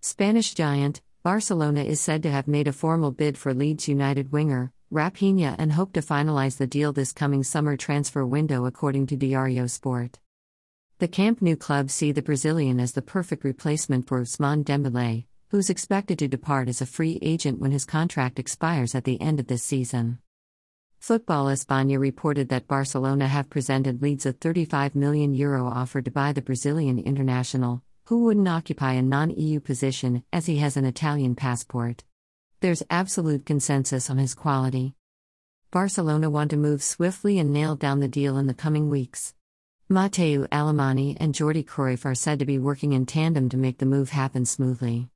Spanish giant, Barcelona is said to have made a formal bid for Leeds United winger, Raphinha, and hope to finalize the deal this coming summer transfer window, according to Diario Sport. The Camp Nou club see the Brazilian as the perfect replacement for Ousmane Dembélé, who's expected to depart as a free agent when his contract expires at the end of this season. Football España reported that Barcelona have presented Leeds a 35 million euro offer to buy the Brazilian international, who wouldn't occupy a non EU position as he has an Italian passport. There's absolute consensus on his quality. Barcelona want to move swiftly and nail down the deal in the coming weeks. Mateu Alemany and Jordi Cruyff are said to be working in tandem to make the move happen smoothly.